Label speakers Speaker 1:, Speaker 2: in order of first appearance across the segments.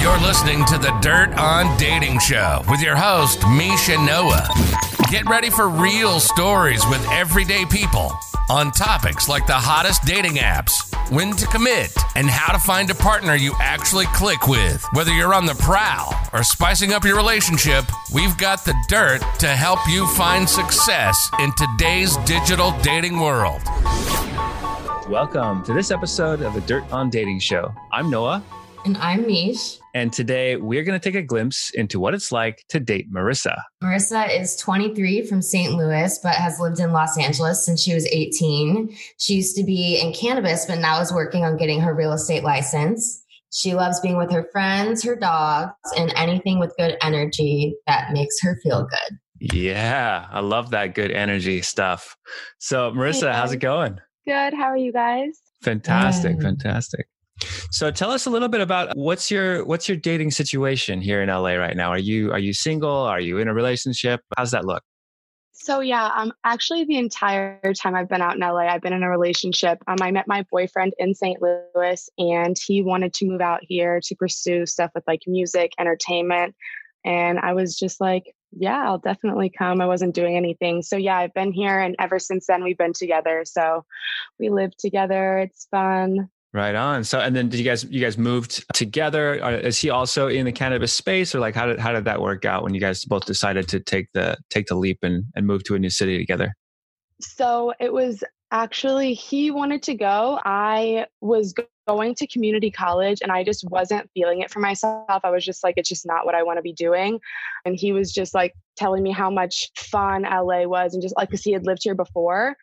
Speaker 1: You're listening to the Dirt on Dating Show with your host, Misha Noah. Get ready for real stories with everyday people on topics like the hottest dating apps, when to commit, and how to find a partner you actually click with. Whether you're on the prowl or spicing up your relationship, we've got the dirt to help you find success in today's digital dating world.
Speaker 2: Welcome to this episode of the Dirt on Dating Show. I'm Noah.
Speaker 3: And I'm Meesh.
Speaker 2: And today we're going to take a glimpse into what it's like to date Marissa.
Speaker 3: Marissa is 23 from St. Louis, but has lived in Los Angeles since she was 18. She used to be in cannabis, but now is working on getting her real estate license. She loves being with her friends, her dogs, and anything with good energy that makes her feel good.
Speaker 2: Yeah, I love that good energy stuff. So, Marissa, hey, how's it going?
Speaker 4: Good. How are you guys?
Speaker 2: Fantastic. Fantastic. So tell us a little bit about what's your what's your dating situation here in LA right now? Are you are you single? Are you in a relationship? How's that look?
Speaker 4: So yeah, um actually the entire time I've been out in LA, I've been in a relationship. Um I met my boyfriend in St. Louis and he wanted to move out here to pursue stuff with like music, entertainment, and I was just like, yeah, I'll definitely come. I wasn't doing anything. So yeah, I've been here and ever since then we've been together. So we live together. It's fun.
Speaker 2: Right on. So, and then did you guys you guys moved together? Is he also in the cannabis space, or like how did how did that work out when you guys both decided to take the take the leap and and move to a new city together?
Speaker 4: So it was actually he wanted to go. I was going to community college, and I just wasn't feeling it for myself. I was just like, it's just not what I want to be doing. And he was just like telling me how much fun LA was, and just like because he had lived here before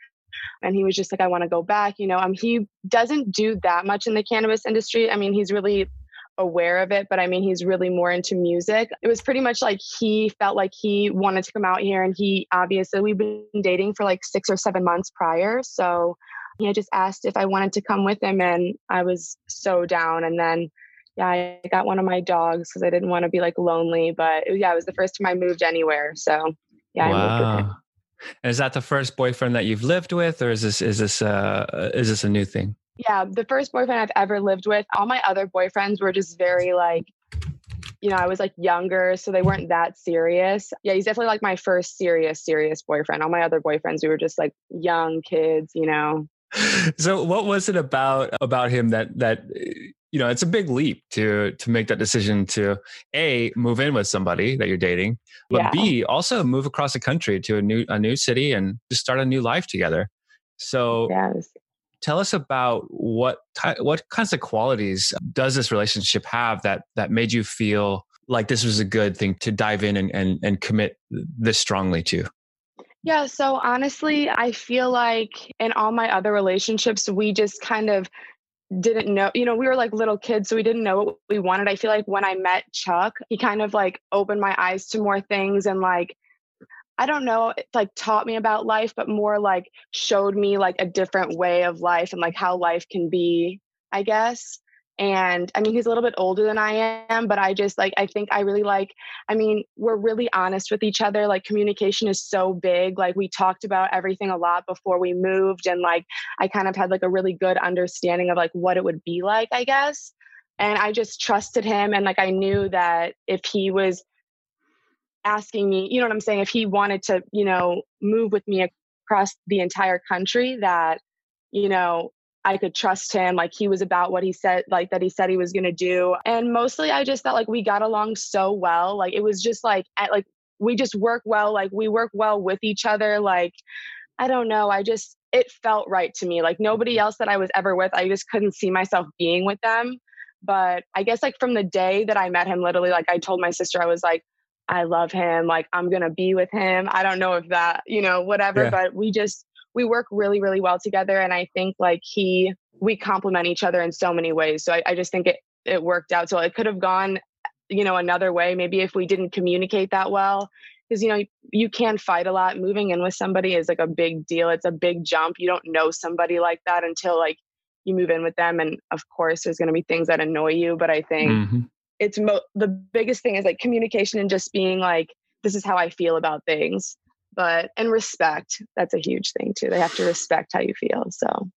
Speaker 4: and he was just like i want to go back you know um he doesn't do that much in the cannabis industry i mean he's really aware of it but i mean he's really more into music it was pretty much like he felt like he wanted to come out here and he obviously we've been dating for like six or seven months prior so he had just asked if i wanted to come with him and i was so down and then yeah i got one of my dogs because i didn't want to be like lonely but yeah it was the first time i moved anywhere so yeah wow. I moved with him.
Speaker 2: And is that the first boyfriend that you've lived with, or is this is this uh is this a new thing?
Speaker 4: Yeah, the first boyfriend I've ever lived with. All my other boyfriends were just very like, you know, I was like younger, so they weren't that serious. Yeah, he's definitely like my first serious, serious boyfriend. All my other boyfriends, we were just like young kids, you know.
Speaker 2: So, what was it about about him that that you know it's a big leap to to make that decision to a move in with somebody that you're dating but yeah. b also move across the country to a new a new city and just start a new life together so yes. tell us about what what kinds of qualities does this relationship have that that made you feel like this was a good thing to dive in and and, and commit this strongly to
Speaker 4: yeah, so honestly, I feel like in all my other relationships, we just kind of didn't know, you know, we were like little kids, so we didn't know what we wanted. I feel like when I met Chuck, he kind of like opened my eyes to more things and like, I don't know, it like taught me about life, but more like showed me like a different way of life and like how life can be, I guess and i mean he's a little bit older than i am but i just like i think i really like i mean we're really honest with each other like communication is so big like we talked about everything a lot before we moved and like i kind of had like a really good understanding of like what it would be like i guess and i just trusted him and like i knew that if he was asking me you know what i'm saying? If he wanted to you know move with me across the entire country that you know I could trust him. Like he was about what he said, like that he said he was going to do. And mostly I just felt like we got along so well. Like it was just like, at, like we just work well. Like we work well with each other. Like, I don't know. I just, it felt right to me. Like nobody else that I was ever with, I just couldn't see myself being with them. But I guess like from the day that I met him, literally, like I told my sister, I was like, I love him. Like I'm going to be with him. I don't know if that, you know, whatever, yeah. but we just, we work really, really well together. And I think like he, we complement each other in so many ways. So I, I just think it, it worked out. So it could have gone, you know, another way, maybe if we didn't communicate that well. Because, you know, you, can fight a lot. Moving in with somebody is like a big deal. It's a big jump. You don't know somebody like that until like you move in with them. And of course, there's going to be things that annoy you. But I think mm-hmm. it's mo- the biggest thing is like communication and just being like, this is how I feel about things but and respect that's a huge thing too they have to respect how you feel so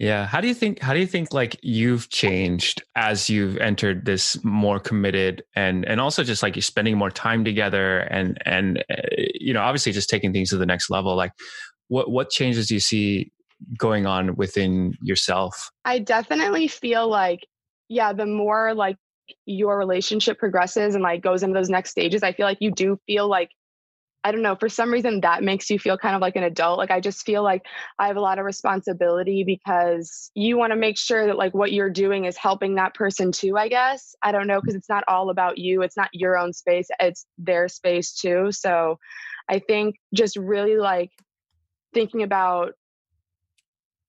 Speaker 2: Yeah. How do you think how do you think like you've changed as you've entered this more committed and and also just like you're spending more time together and and uh, you know obviously just taking things to the next level like what what changes do you see going on within yourself?
Speaker 4: I definitely feel like yeah, the more like your relationship progresses and like goes into those next stages, I feel like you do feel like I don't know, for some reason that makes you feel kind of like an adult. Like I just feel like I have a lot of responsibility because you want to make sure that like what you're doing is helping that person too, I guess. I don't know because it's not all about you. It's not your own space, it's their space too. So I think just really like thinking about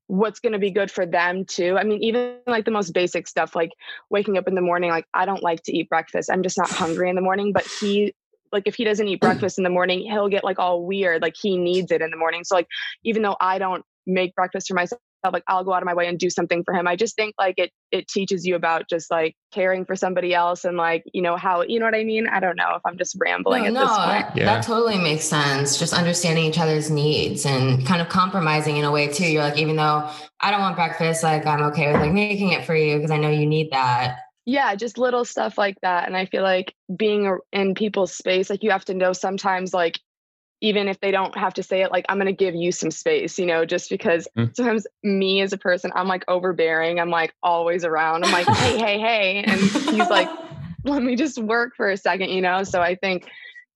Speaker 4: what's going to be good for them too. I mean, even like the most basic stuff, like waking up in the morning, like I don't like to eat breakfast. I'm just not hungry in the morning, but he like if he doesn't eat breakfast in the morning, he'll get like all weird. Like he needs it in the morning. So like even though I don't make breakfast for myself, like I'll go out of my way and do something for him. I just think like it it teaches you about just like caring for somebody else and like you know how you know what I mean. I don't know if I'm just rambling no, at
Speaker 3: no,
Speaker 4: this point.
Speaker 3: That, yeah. that totally makes sense. Just understanding each other's needs and kind of compromising in a way too. You're like even though I don't want breakfast, like I'm okay with like making it for you because I know you need that
Speaker 4: yeah just little stuff like that and i feel like being in people's space like you have to know sometimes like even if they don't have to say it like i'm going to give you some space you know just because mm. sometimes me as a person i'm like overbearing i'm like always around i'm like hey hey hey and he's like let me just work for a second you know so i think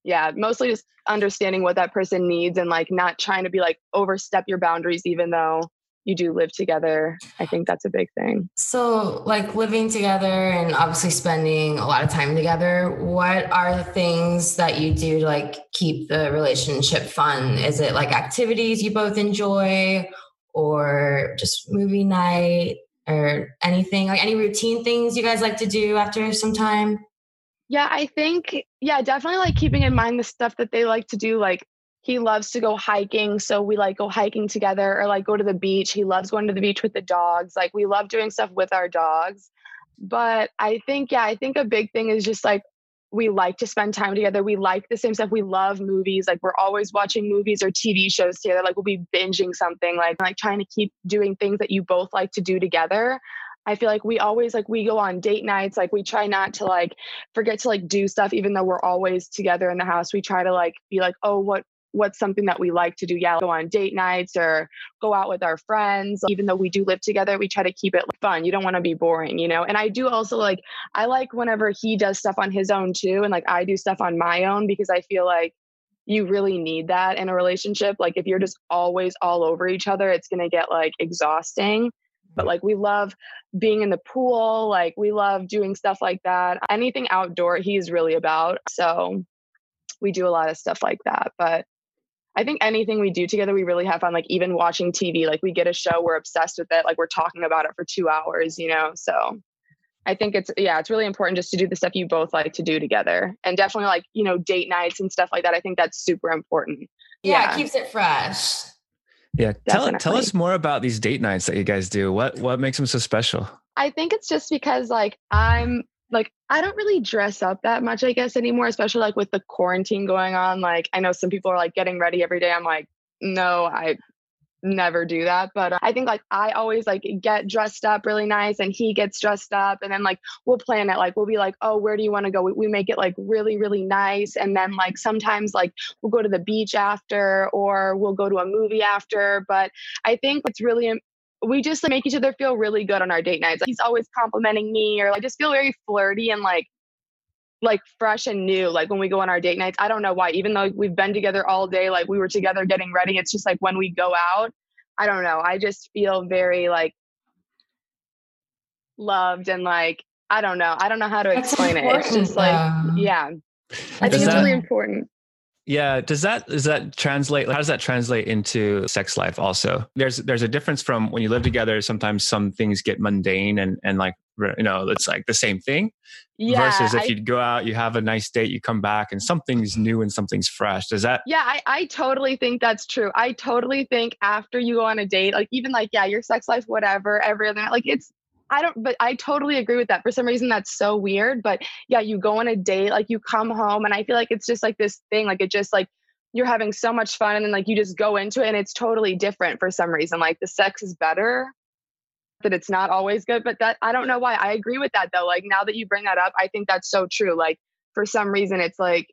Speaker 4: yeah mostly just understanding what that person needs and like not trying to be like overstep your boundaries even though you do live together. I think that's a big thing.
Speaker 3: So, like living together and obviously spending a lot of time together, what are the things that you do to like keep the relationship fun? Is it like activities you both enjoy or just movie night or anything? Like any routine things you guys like to do after some time?
Speaker 4: Yeah, I think, yeah, definitely like keeping in mind the stuff that they like to do, like he loves to go hiking so we like go hiking together or like go to the beach. He loves going to the beach with the dogs. Like we love doing stuff with our dogs. But i think yeah i think a big thing is just like we like to spend time together. We like the same stuff. We love movies. Like we're always watching movies or tv shows together. Like we'll be binging something like like trying to keep doing things that you both like to do together. I feel like we always like we go on date nights. Like we try not to like forget to like do stuff even though we're always together in the house. We try to like be like oh what what's something that we like to do yeah go on date nights or go out with our friends. Even though we do live together we try to keep it fun. You don't want to be boring you know? And i do also like i like whenever he does stuff on his own too and like i do stuff on my own because i feel like you really need that in a relationship. Like if you're just always all over each other it's going to get like exhausting. But like we love being in the pool like we love doing stuff like that. Anything outdoor he's really about. So we do a lot of stuff like that but I think anything we do together, we really have fun. Like even watching TV, like we get a show, we're obsessed with it. Like we're talking about it for two hours, you know? So I think it's, yeah, it's really important just to do the stuff you both like to do together. And definitely like, you know, date nights and stuff like that. I think that's super important.
Speaker 3: Yeah, yeah. it keeps it fresh.
Speaker 2: Yeah. Tell, tell us more about these date nights that you guys do. What, what makes them so special?
Speaker 4: I think it's just because like I'm like I don't really dress up that much, I guess, anymore, especially like with the quarantine going on. Like I know some people are like getting ready every day. I'm like, no, I never do that. But uh, I think like I always like get dressed up really nice and he gets dressed up and then like we'll plan it. Like we'll be like, oh, where do you want to go? We, we make it like really, really nice. And then like sometimes like we'll go to the beach after or we'll go to a movie after. But I think it's really we just like, make each other feel really good on our date nights. Like, he's always complimenting me, or I just feel very flirty and like like fresh and new. Like when we go on our date nights, I don't know why. Even though we've been together all day, like we were together getting ready. It's just like when we go out, I don't know. I just feel very like loved and like I don't know. I don't know how to explain it. It's just like yeah. I think it's really important.
Speaker 2: Yeah. Does that does that translate? How does that translate into sex life? Also, there's there's a difference from when you live together. Sometimes some things get mundane and and like you know it's like the same thing. Yeah, versus if I, you go out, you have a nice date, you come back, and something's new and something's fresh. Does that?
Speaker 4: Yeah, I I totally think that's true. I totally think after you go on a date, like even like yeah, your sex life, whatever, every other night, like it's I don't, but I totally agree with that. For some reason, that's so weird. But yeah, you go on a date, like you come home, and I feel like it's just like this thing, like it just like you're having so much fun, and then like you just go into it, and it's totally different for some reason. Like the sex is better. that it's not always good, but that I don't know why. I agree with that though. Like now that you bring that up, I think that's so true. Like for some reason, it's like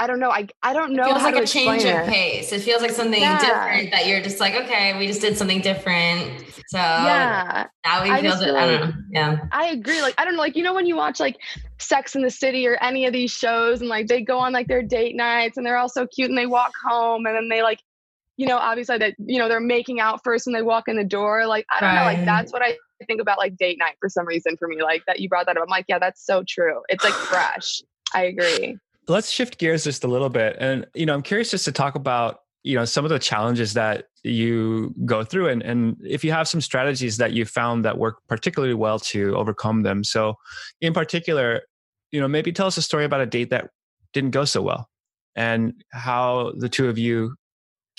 Speaker 4: I don't know. I I don't know.
Speaker 3: It feels like a change of pace. It feels like something
Speaker 4: Yeah.
Speaker 3: different that you're just like, okay, we just did something different. So
Speaker 4: yeah,
Speaker 3: now we
Speaker 4: I
Speaker 3: feel that. I don't know. Yeah.
Speaker 4: I agree. Like I don't know. Like you know when you watch like Sex in the City or any of these shows, and like they go on like their date nights, and they're all so cute, and they walk home, and then they like, you know, obviously that you know they're making out first when they walk in the door. Like I don't know. Like that's what I think about like date night for some reason for me. Like that you brought that up. I'm like, yeah, that's so true. It's like fresh. I agree.
Speaker 2: Let's shift gears just a little bit and you know i'm curious just to talk about you know some of the challenges that you go through and and if you have some strategies that you found that work particularly well to overcome them. So in particular you know maybe tell us a story about a date that didn't go so well and how the two of you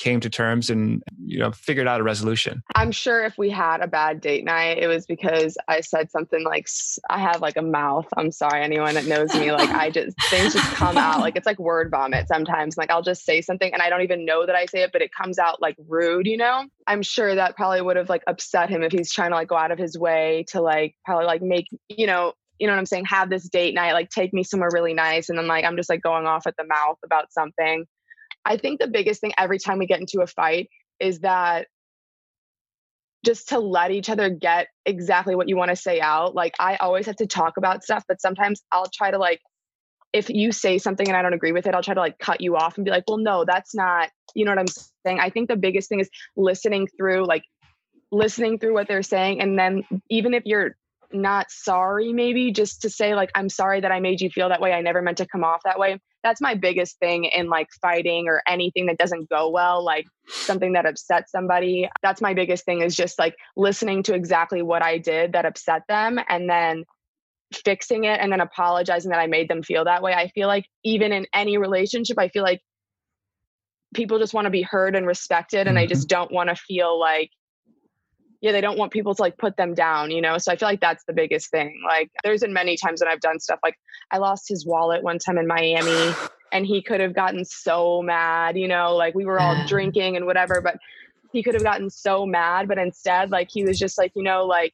Speaker 2: came to terms and you know figured out a resolution
Speaker 4: I'm sure if we had a bad date night, it was because I said something like, i have like a mouth. I'm sorry, anyone that knows me. Like, I just, things just come out. Like, it's like word vomit sometimes. Like, I'll just say something and I don't even know that I say it, but it comes out like rude, you know? I'm sure that probably would have like upset him if he's trying to like go out of his way to like probably like make, you know, you know what I'm saying? Have this date night, like take me somewhere really nice. And then like, I'm just like going off at the mouth about something. I think the biggest thing every time we get into a fight is that just to let each other get exactly what you want to say out. Like I always have to talk about stuff, but sometimes I'll try to like if you say something and I don't agree with it, I'll try to like cut you off and be like, "Well, no, that's not." You know what I'm saying? I think the biggest thing is listening through like listening through what they're saying and then even if you're not sorry maybe just to say like I'm sorry that I made you feel that way. I never meant to come off that way. That's my biggest thing in like fighting or anything that doesn't go well, like something that upsets somebody. That's my biggest thing is just like listening to exactly what I did that upset them and then fixing it and then apologizing that I made them feel that way. I feel like even in any relationship, I feel like people just want to be heard and respected and they mm-hmm. just don't want to feel like yeah, they don't want people to like put them down, you know? So I feel like that's the biggest thing. Like there's been many times that I've done stuff like I lost his wallet one time in Miami and he could have gotten so mad, you know, like we were all drinking and whatever, but he could have gotten so mad, but instead like he was just like, you know, like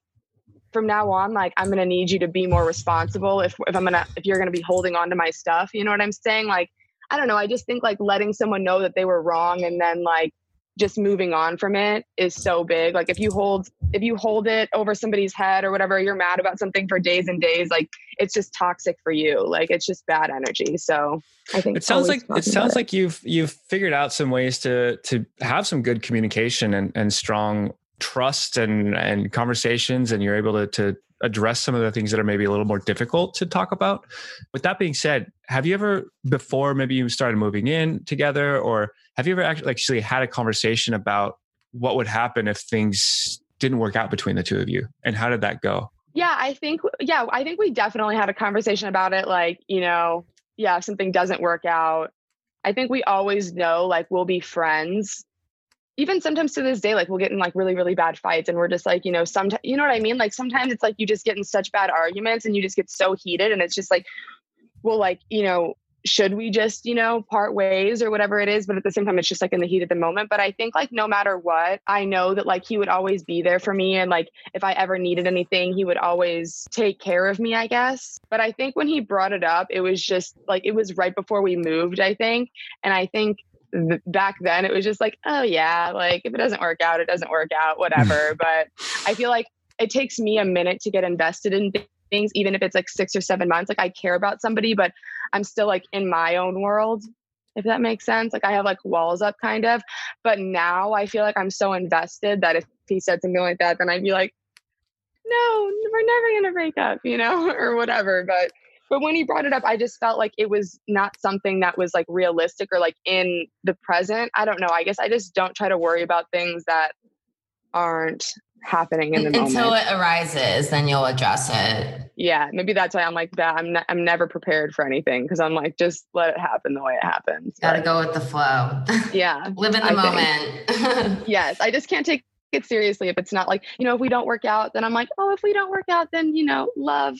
Speaker 4: from now on, like I'm gonna need you to be more responsible if if I'm gonna if you're gonna be holding on to my stuff. You know what I'm saying? Like, I don't know. I just think like letting someone know that they were wrong and then like just moving on from it is so big. Like if you hold if you hold it over somebody's head or whatever, you're mad about something for days and days, like it's just toxic for you. Like it's just bad energy. So I think
Speaker 2: it sounds like it sounds like you've you've figured out some ways to to have some good communication and and strong trust and and conversations and you're able to to address some of the things that are maybe a little more difficult to talk about with that being said have you ever before maybe you started moving in together or have you ever actually actually had a conversation about what would happen if things didn't work out between the two of you and how did that go
Speaker 4: Yeah, I think yeah, I think we definitely had a conversation about it like, you know, yeah, if something doesn't work out, I think we always know like we'll be friends. Even sometimes to this day like we'll get in like really really bad fights and we're just like, you know, sometimes you know what I mean? Like sometimes it's like you just get in such bad arguments and you just get so heated and it's just like well like, you know, should we just, you know, part ways or whatever it is, but at the same time it's just like in the heat of the moment, but I think like no matter what, I know that like he would always be there for me and like if I ever needed anything, he would always take care of me, I guess. But I think when he brought it up, it was just like it was right before we moved, I think. And I think th- back then it was just like, oh yeah, like if it doesn't work out, it doesn't work out, whatever. but I feel like it takes me a minute to get invested in things, even if it's like six or seven months. Like I care about somebody, but I'm still like in my own world if that makes sense. Like I have like walls up kind of. But now I feel like I'm so invested that if he said something like that, then I'd be like, no, we're never gonna break up, you know, or whatever. But but when he brought it up, I just felt like it was not something that was like realistic or like in the present. I don't know. I guess I just don't try to worry about things that aren't happening in the
Speaker 3: Until
Speaker 4: moment.
Speaker 3: it arises, then you'll address it.
Speaker 4: yeah, maybe that's why I'm like that. I'm ne- I'm never prepared for anything because I'm like just let it happen the way it happens.
Speaker 3: Gotta go with the flow.
Speaker 4: yeah,
Speaker 3: Live in the
Speaker 4: I
Speaker 3: moment.
Speaker 4: yes i just can't take it seriously if it's not like you know if we don't work out then i'm like oh if we don't work out then you know love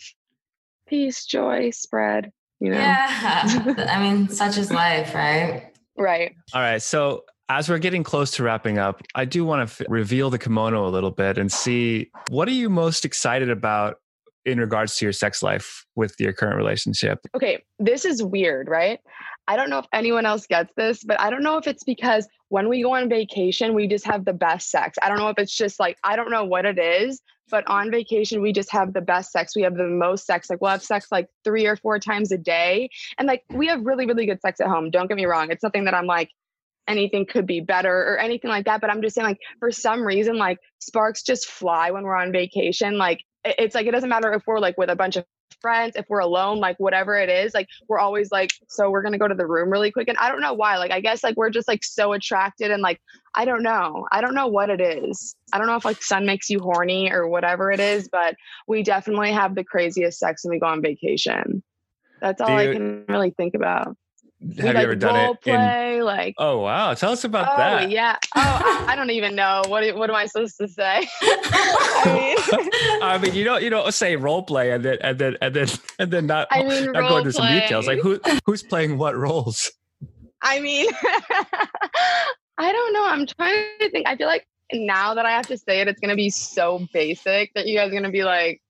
Speaker 4: peace joy spread you know
Speaker 3: yeah. I mean, such is life, right?
Speaker 4: right
Speaker 2: all right so as we're getting close to wrapping up, I do want to f- reveal the kimono a little bit and see what are you most excited about in regards to your sex life with your current relationship?
Speaker 4: Okay, this is weird, right? I don't know if anyone else gets this, but I don't know if it's because when we go on vacation, we just have the best sex. I don't know if it's just like, I don't know what it is, but on vacation, we just have the best sex. We have the most sex. Like, we'll have sex like three or four times a day. And like, we have really, really good sex at home. Don't get me wrong. It's something that I'm like, anything could be better or anything like that. But I'm just saying, like, for some reason, like, sparks just fly when we're on vacation. Like, it's like, it doesn't matter if we're like with a bunch of friends, if we're alone, like whatever it is, like we're always like, so we're gonna go to the room really quick. And I don't know why. Like I guess like we're just like so attracted and like I don't know. I don't know what it is. I don't know if like sun makes you horny or whatever it is, but we definitely have the craziest sex when we go on vacation. That's all you, I can really think about
Speaker 2: have like you ever done it
Speaker 4: play, in, like
Speaker 2: oh wow. Tell us about
Speaker 4: oh,
Speaker 2: that.
Speaker 4: yeah. Oh I, I, don't even know. What what am i supposed to say?
Speaker 2: I, mean, I mean you know you know say role play and then and then and then and then not,
Speaker 4: I mean,
Speaker 2: not go into some details. Like who who's playing what roles?
Speaker 4: I mean i don't know. I'm trying to think. I feel like now that i have to say it it's going to be so basic that you guys are going to be like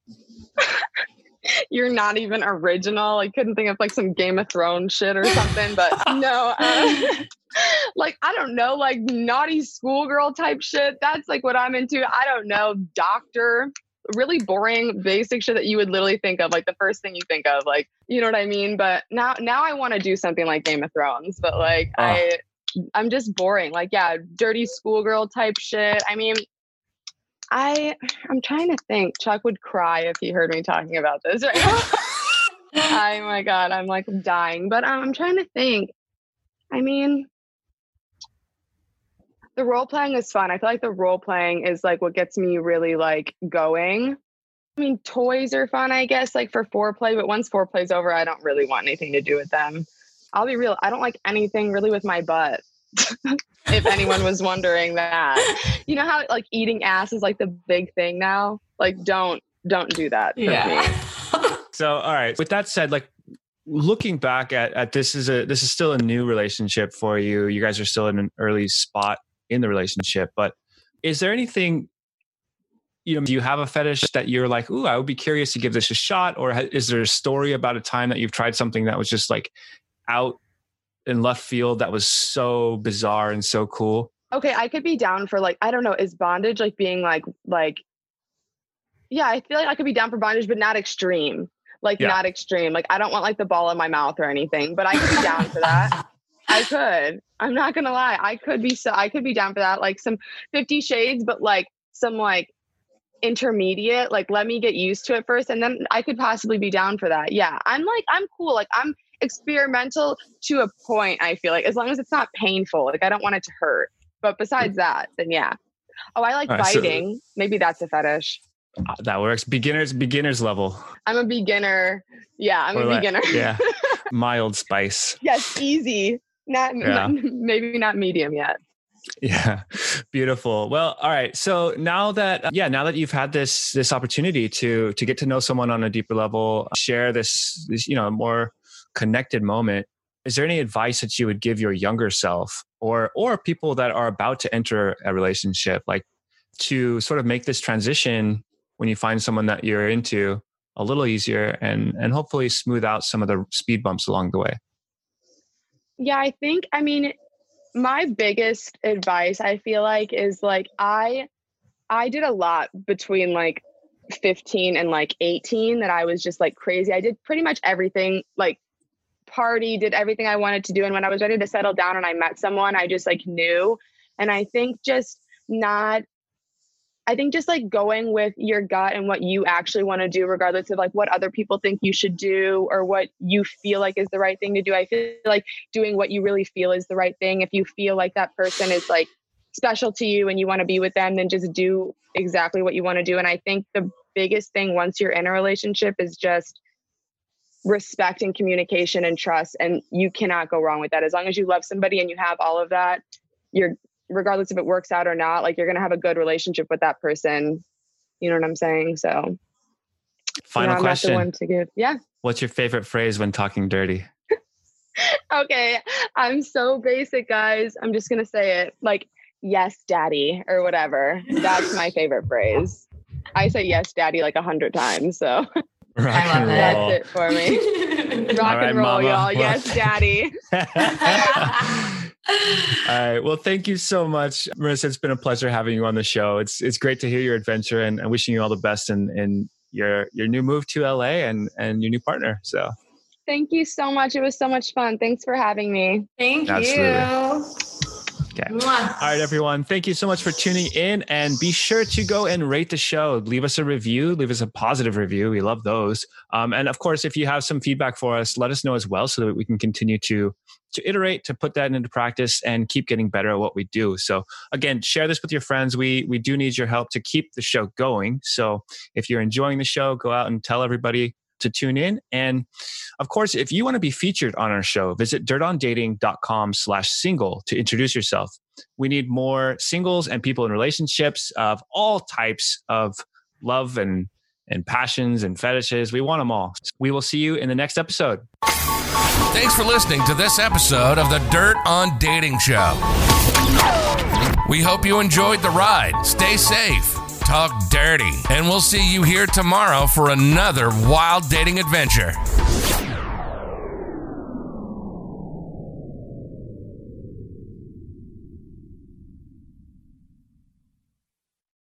Speaker 4: you're not even original. I couldn't think of like some Game of Thrones shit or something, but no, uh, like I don't know, like naughty schoolgirl type shit. That's like what I'm into. I don't know, doctor, really boring, basic shit that you would literally think of, like the first thing you think of, like you know what I mean. But now, now I want to do something like Game of Thrones, but like oh. I. I'm just boring. Like, yeah, dirty schoolgirl type shit. I mean, I I'm trying to think. Chuck would cry if he heard me talking about this right now. oh my god, I'm like dying. But um, I'm trying to think. I mean, the role playing is fun. I feel like the role playing is like what gets me really like going. I mean, toys are fun, I guess, like for foreplay, but once foreplay's over, I don't really want anything to do with them. I'll be real, I don't like anything really with my butt. if anyone was wondering that. You know how like eating ass is like the big thing now? Like don't don't do that yeah.
Speaker 2: so all right. With that said, like looking back at, at this is a this is still a new relationship for you. You guys are still in an early spot in the relationship, but is there anything you know, do you have a fetish that you're like, ooh, I would be curious to give this a shot? Or is there a story about a time that you've tried something that was just like out in left field that was so bizarre and so cool?
Speaker 4: Okay, I could be down for like I don't know, is bondage like being like like yeah, I feel like I could be down for bondage, but not extreme. Like yeah. not extreme. Like I don't want like the ball in my mouth or anything, but I could be down for that. I could. I'm not gonna lie. I could be so I could be down for that. Like some Fifty Shades, but like some like intermediate. Like let me get used to it first, and then I could possibly be down for that. Yeah, I'm like I'm cool. Like I'm experimental to a point, I feel like, as long as it's not painful. Like I don't want it to hurt. But besides that, then yeah. Oh, I like right, biting. So Maybe that's a fetish.
Speaker 2: Uh, that works. Beginners, beginners level.
Speaker 4: I'm a beginner. Yeah, I'm or a like, beginner.
Speaker 2: yeah. Mild spice.
Speaker 4: Yes, easy. Not, yeah. maybe not medium yet.
Speaker 2: Yeah. Beautiful. Well, all right. So now that yeah, now that you've had this this opportunity to to get to know someone on a deeper level, share this this you know, more connected moment is there any advice that you would give your younger self or or people that are about to enter a relationship like to sort of make this transition when you find someone that you're into a little easier and and hopefully smooth out some of the speed bumps along the way?
Speaker 4: Yeah i think i mean my biggest advice i feel like is like i i did a lot between like 15 and like 18 that i was just like crazy. I did pretty much everything like party, did everything I wanted to do. And when I was ready to settle down and I met someone, I just like knew. And I think just not, I think just like going with your gut and what you actually want to do, regardless of like what other people think you should do or what you feel like is the right thing to do. I feel like doing what you really feel is the right thing. If you feel like that person is like special to you and you want to be with them, then just do exactly what you want to do. And I think the biggest thing once you're in a relationship is just respect and communication and trust and you cannot go wrong with that as long as you love somebody and you have all of that you're regardless if it works out or not like you're going to have a good relationship with that person you know what i'm saying so
Speaker 2: final question
Speaker 4: one to give yeah
Speaker 2: what's your favorite phrase when talking dirty
Speaker 4: okay, I'm so basic, guys. I'm just gonna say it like yes, daddy, or whatever. That's my favorite phrase. I say yes, daddy like a hundred times. So
Speaker 3: Rock and roll.
Speaker 4: that's it for me. Rock
Speaker 2: All right,
Speaker 4: and roll,
Speaker 2: mama.
Speaker 4: y'all.
Speaker 2: Well-
Speaker 4: Yes, daddy.
Speaker 2: All right. Well, thank you so much, Marissa. It's been a pleasure having you on the show. It's it's great to hear your adventure and, and wishing you all the best in, in your your new move to LA and and your new partner. So
Speaker 4: Thank you so much. It was so much fun. Thanks for having me.
Speaker 3: Thank
Speaker 2: Absolutely.
Speaker 3: you.
Speaker 2: Okay.
Speaker 3: Mwah.
Speaker 2: All right, everyone. Thank you so much for tuning in and be sure to go and rate the show. Leave us a review, leave us a positive review. We love those. Um, and of course, if you have some feedback for us, let us know as well so that we can continue to to iterate, to put that into practice and keep getting better at what we do. So again, share this with your friends. We we do need your help to keep the show going. So if you're enjoying the show, go out and tell everybody to tune in. And of course, if you want to be featured on our show, visit dirtondating.com slash single to introduce yourself. We need more singles and people in relationships of all types of love and, and passions and fetishes. We want them all. We will see you in the next episode.
Speaker 1: Thanks for listening to this episode of the Dirt on Dating Show. We hope you enjoyed the ride. Stay safe, talk dirty, and we'll see you here tomorrow for another wild dating adventure.